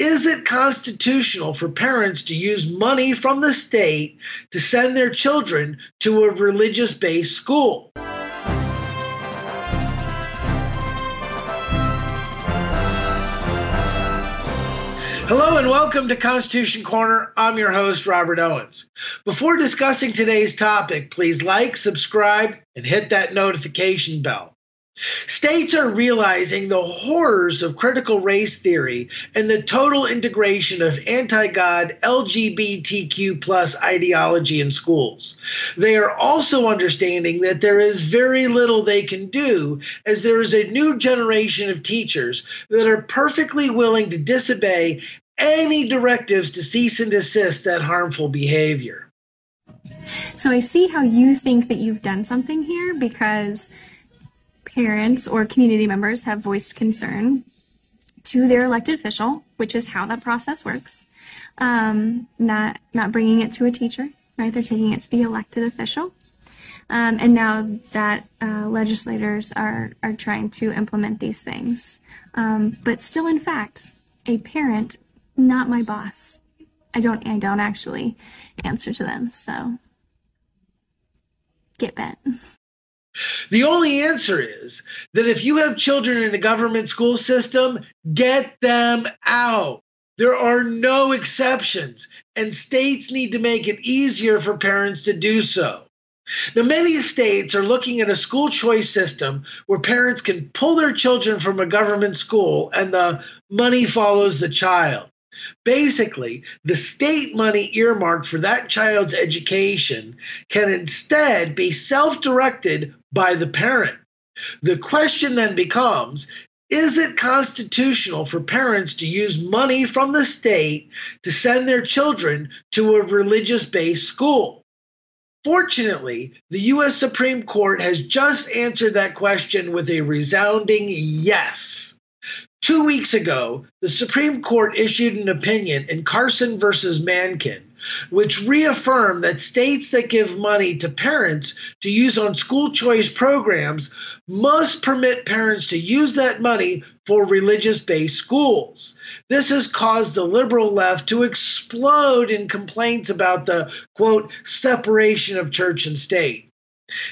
is it constitutional for parents to use money from the state to send their children to a religious based school? Hello and welcome to Constitution Corner. I'm your host, Robert Owens. Before discussing today's topic, please like, subscribe, and hit that notification bell. States are realizing the horrors of critical race theory and the total integration of anti God LGBTQ plus ideology in schools. They are also understanding that there is very little they can do, as there is a new generation of teachers that are perfectly willing to disobey any directives to cease and desist that harmful behavior. So I see how you think that you've done something here because parents or community members have voiced concern to their elected official, which is how that process works. Um, not not bringing it to a teacher, right? They're taking it to the elected official. Um, and now that uh, legislators are are trying to implement these things, um, but still, in fact, a parent, not my boss. I don't I don't actually answer to them. So get bent. The only answer is that if you have children in a government school system, get them out. There are no exceptions, and states need to make it easier for parents to do so. Now, many states are looking at a school choice system where parents can pull their children from a government school and the money follows the child. Basically, the state money earmarked for that child's education can instead be self directed by the parent. The question then becomes is it constitutional for parents to use money from the state to send their children to a religious based school? Fortunately, the U.S. Supreme Court has just answered that question with a resounding yes. Two weeks ago, the Supreme Court issued an opinion in Carson versus Makin, which reaffirm that states that give money to parents to use on school choice programs must permit parents to use that money for religious based schools. This has caused the liberal left to explode in complaints about the quote separation of church and state.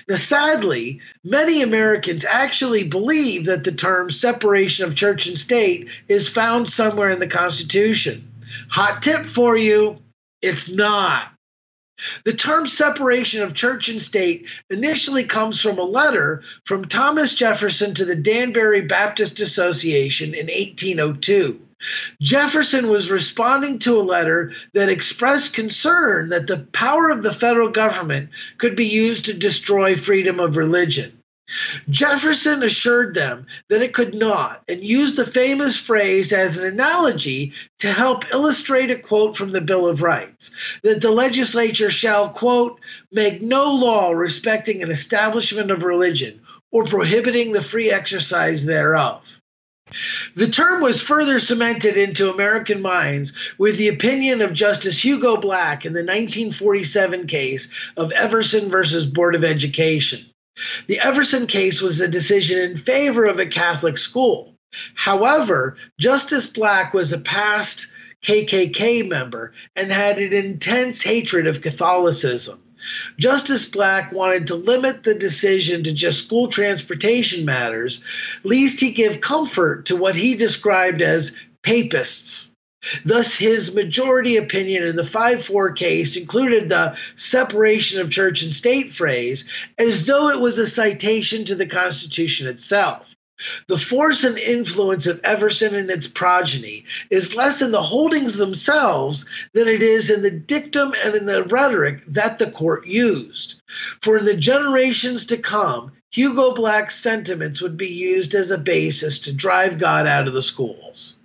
Now, sadly, many Americans actually believe that the term separation of church and state is found somewhere in the Constitution. Hot tip for you it's not. The term separation of church and state initially comes from a letter from Thomas Jefferson to the Danbury Baptist Association in 1802. Jefferson was responding to a letter that expressed concern that the power of the federal government could be used to destroy freedom of religion. Jefferson assured them that it could not and used the famous phrase as an analogy to help illustrate a quote from the Bill of Rights that the legislature shall, quote, make no law respecting an establishment of religion or prohibiting the free exercise thereof. The term was further cemented into American minds with the opinion of Justice Hugo Black in the 1947 case of Everson versus Board of Education. The Everson case was a decision in favor of a Catholic school. However, Justice Black was a past KKK member and had an intense hatred of Catholicism. Justice Black wanted to limit the decision to just school transportation matters, lest he give comfort to what he described as papists. Thus, his majority opinion in the 5 4 case included the separation of church and state phrase as though it was a citation to the Constitution itself. The force and influence of Everson and its progeny is less in the holdings themselves than it is in the dictum and in the rhetoric that the court used. For in the generations to come, Hugo Black's sentiments would be used as a basis to drive God out of the schools.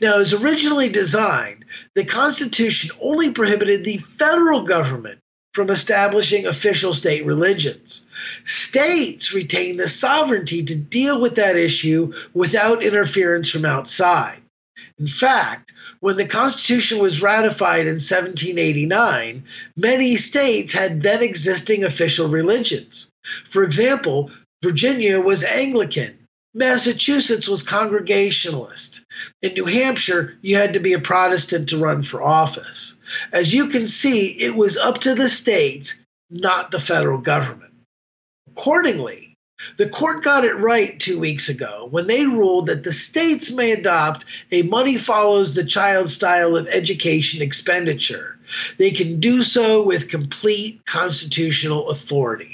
Now, as originally designed, the Constitution only prohibited the federal government from establishing official state religions. States retain the sovereignty to deal with that issue without interference from outside. In fact, when the Constitution was ratified in 1789, many states had then existing official religions. For example, Virginia was Anglican, Massachusetts was Congregationalist. In New Hampshire, you had to be a Protestant to run for office. As you can see, it was up to the states, not the federal government. Accordingly, the court got it right two weeks ago when they ruled that the states may adopt a money follows the child style of education expenditure. They can do so with complete constitutional authority.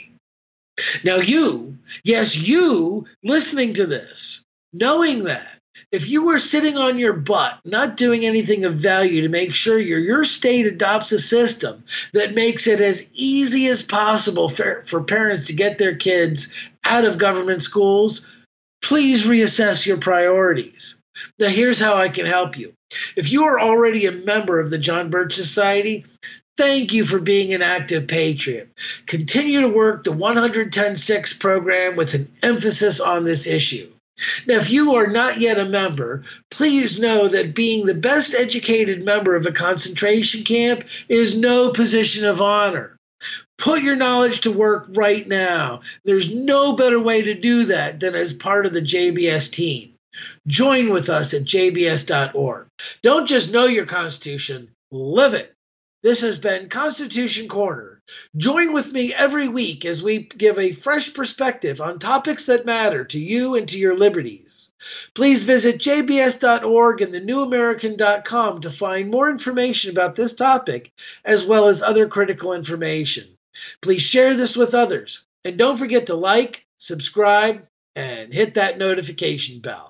Now, you, yes, you listening to this, knowing that if you were sitting on your butt, not doing anything of value to make sure your, your state adopts a system that makes it as easy as possible for, for parents to get their kids out of government schools, please reassess your priorities. Now, here's how I can help you. If you are already a member of the John Birch Society, Thank you for being an active patriot. Continue to work the 110.6 program with an emphasis on this issue. Now, if you are not yet a member, please know that being the best educated member of a concentration camp is no position of honor. Put your knowledge to work right now. There's no better way to do that than as part of the JBS team. Join with us at jbs.org. Don't just know your Constitution, live it. This has been Constitution Corner. Join with me every week as we give a fresh perspective on topics that matter to you and to your liberties. Please visit jbs.org and thenewamerican.com to find more information about this topic, as well as other critical information. Please share this with others. And don't forget to like, subscribe, and hit that notification bell.